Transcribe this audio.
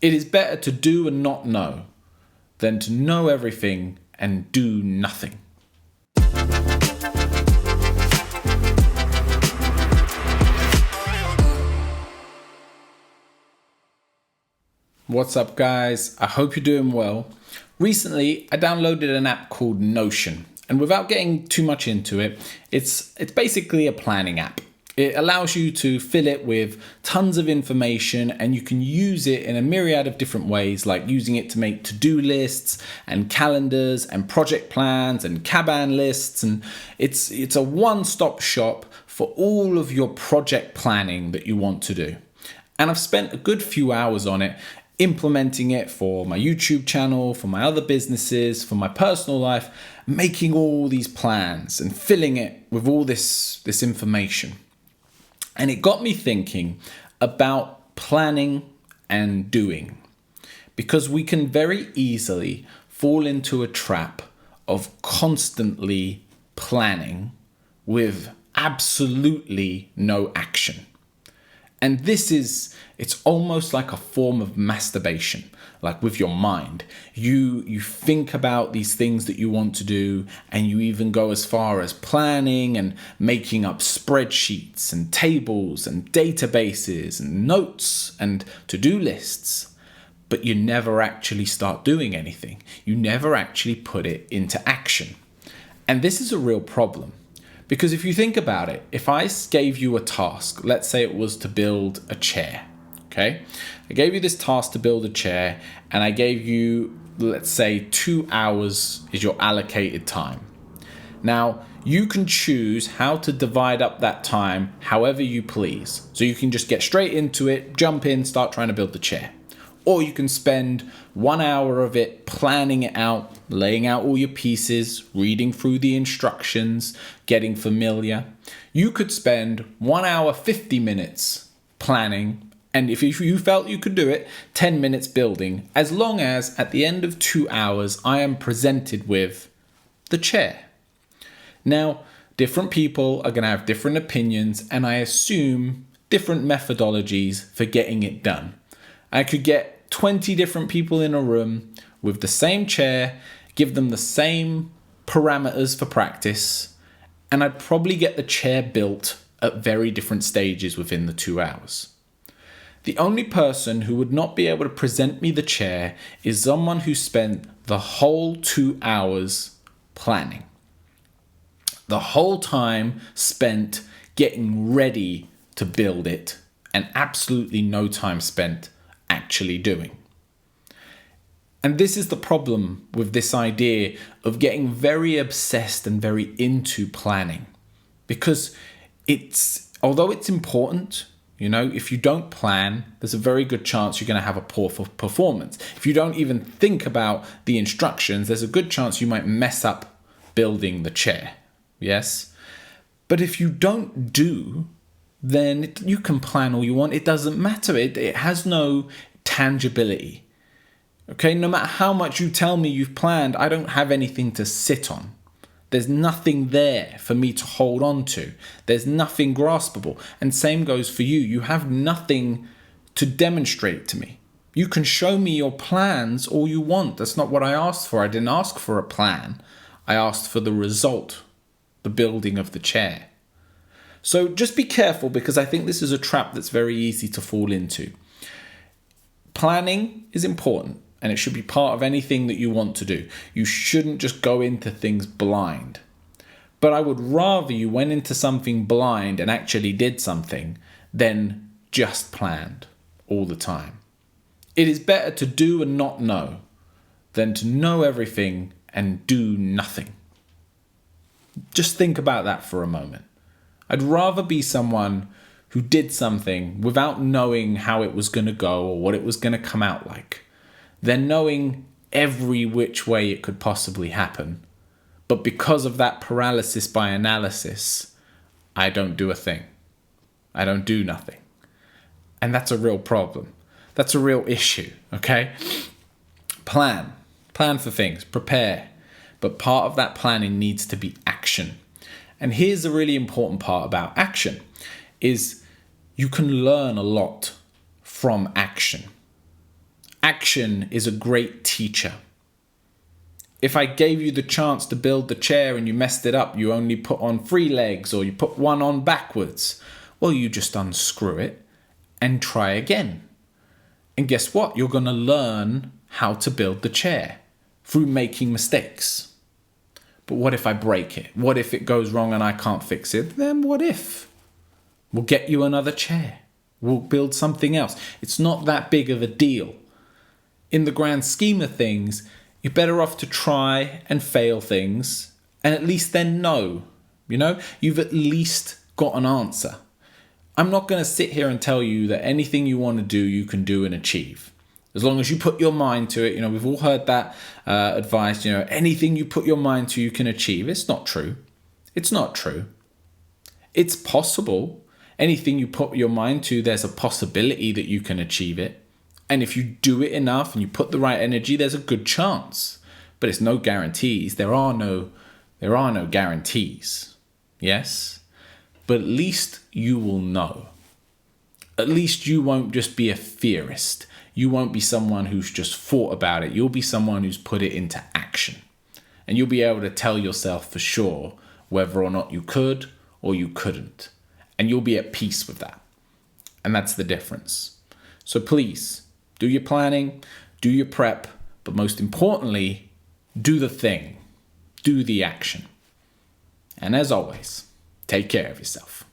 It is better to do and not know than to know everything and do nothing. What's up, guys? I hope you're doing well. Recently, I downloaded an app called Notion, and without getting too much into it, it's it's basically a planning app. It allows you to fill it with tons of information and you can use it in a myriad of different ways, like using it to make to do lists and calendars and project plans and Kanban lists. And it's, it's a one stop shop for all of your project planning that you want to do. And I've spent a good few hours on it implementing it for my YouTube channel, for my other businesses, for my personal life, making all these plans and filling it with all this, this information. And it got me thinking about planning and doing because we can very easily fall into a trap of constantly planning with absolutely no action. And this is, it's almost like a form of masturbation, like with your mind. You, you think about these things that you want to do, and you even go as far as planning and making up spreadsheets and tables and databases and notes and to do lists. But you never actually start doing anything. You never actually put it into action. And this is a real problem because if you think about it, if I gave you a task, let's say it was to build a chair, okay? I gave you this task to build a chair and I gave you, let's say, two hours is your allocated time. Now, you can choose how to divide up that time however you please. So you can just get straight into it, jump in, start trying to build the chair or you can spend one hour of it planning it out, laying out all your pieces, reading through the instructions, getting familiar. You could spend one hour, 50 minutes planning, and if you felt you could do it, 10 minutes building, as long as at the end of two hours I am presented with the chair. Now, different people are going to have different opinions, and I assume different methodologies for getting it done. I could get 20 different people in a room with the same chair, give them the same parameters for practice, and I'd probably get the chair built at very different stages within the two hours. The only person who would not be able to present me the chair is someone who spent the whole two hours planning. The whole time spent getting ready to build it, and absolutely no time spent actually doing. And this is the problem with this idea of getting very obsessed and very into planning. Because it's, although it's important, you know, if you don't plan, there's a very good chance you're going to have a poor performance. If you don't even think about the instructions, there's a good chance you might mess up building the chair. Yes? But if you don't do, then you can plan all you want. It doesn't matter. It, it has no tangibility. Okay, no matter how much you tell me you've planned, I don't have anything to sit on. There's nothing there for me to hold on to. There's nothing graspable. And same goes for you. You have nothing to demonstrate to me. You can show me your plans all you want. That's not what I asked for. I didn't ask for a plan. I asked for the result, the building of the chair. So just be careful because I think this is a trap that's very easy to fall into. Planning is important and it should be part of anything that you want to do. You shouldn't just go into things blind. But I would rather you went into something blind and actually did something than just planned all the time. It is better to do and not know than to know everything and do nothing. Just think about that for a moment. I'd rather be someone who did something without knowing how it was going to go or what it was going to come out like, than knowing every which way it could possibly happen. But because of that paralysis by analysis, I don't do a thing. I don't do nothing. And that's a real problem. That's a real issue, okay? Plan. Plan for things. Prepare. But part of that planning needs to be action. And here's a really important part about action is you can learn a lot from action. Action is a great teacher. If I gave you the chance to build the chair and you messed it up, you only put on three legs or you put one on backwards, well, you just unscrew it and try again. And guess what? You're going to learn how to build the chair through making mistakes. But what if I break it? What if it goes wrong and I can't fix it? Then what if? We'll get you another chair. We'll build something else. It's not that big of a deal. In the grand scheme of things, you're better off to try and fail things and at least then know. You know, you've at least got an answer. I'm not going to sit here and tell you that anything you want to do, you can do and achieve. As long as you put your mind to it, you know, we've all heard that uh, advice, you know, anything you put your mind to, you can achieve. It's not true. It's not true. It's possible. Anything you put your mind to, there's a possibility that you can achieve it. And if you do it enough and you put the right energy, there's a good chance. But it's no guarantees. There are no there are no guarantees. Yes? But at least you will know. At least you won't just be a theorist. You won't be someone who's just thought about it. You'll be someone who's put it into action. And you'll be able to tell yourself for sure whether or not you could or you couldn't. And you'll be at peace with that. And that's the difference. So please, do your planning, do your prep, but most importantly, do the thing, do the action. And as always, take care of yourself.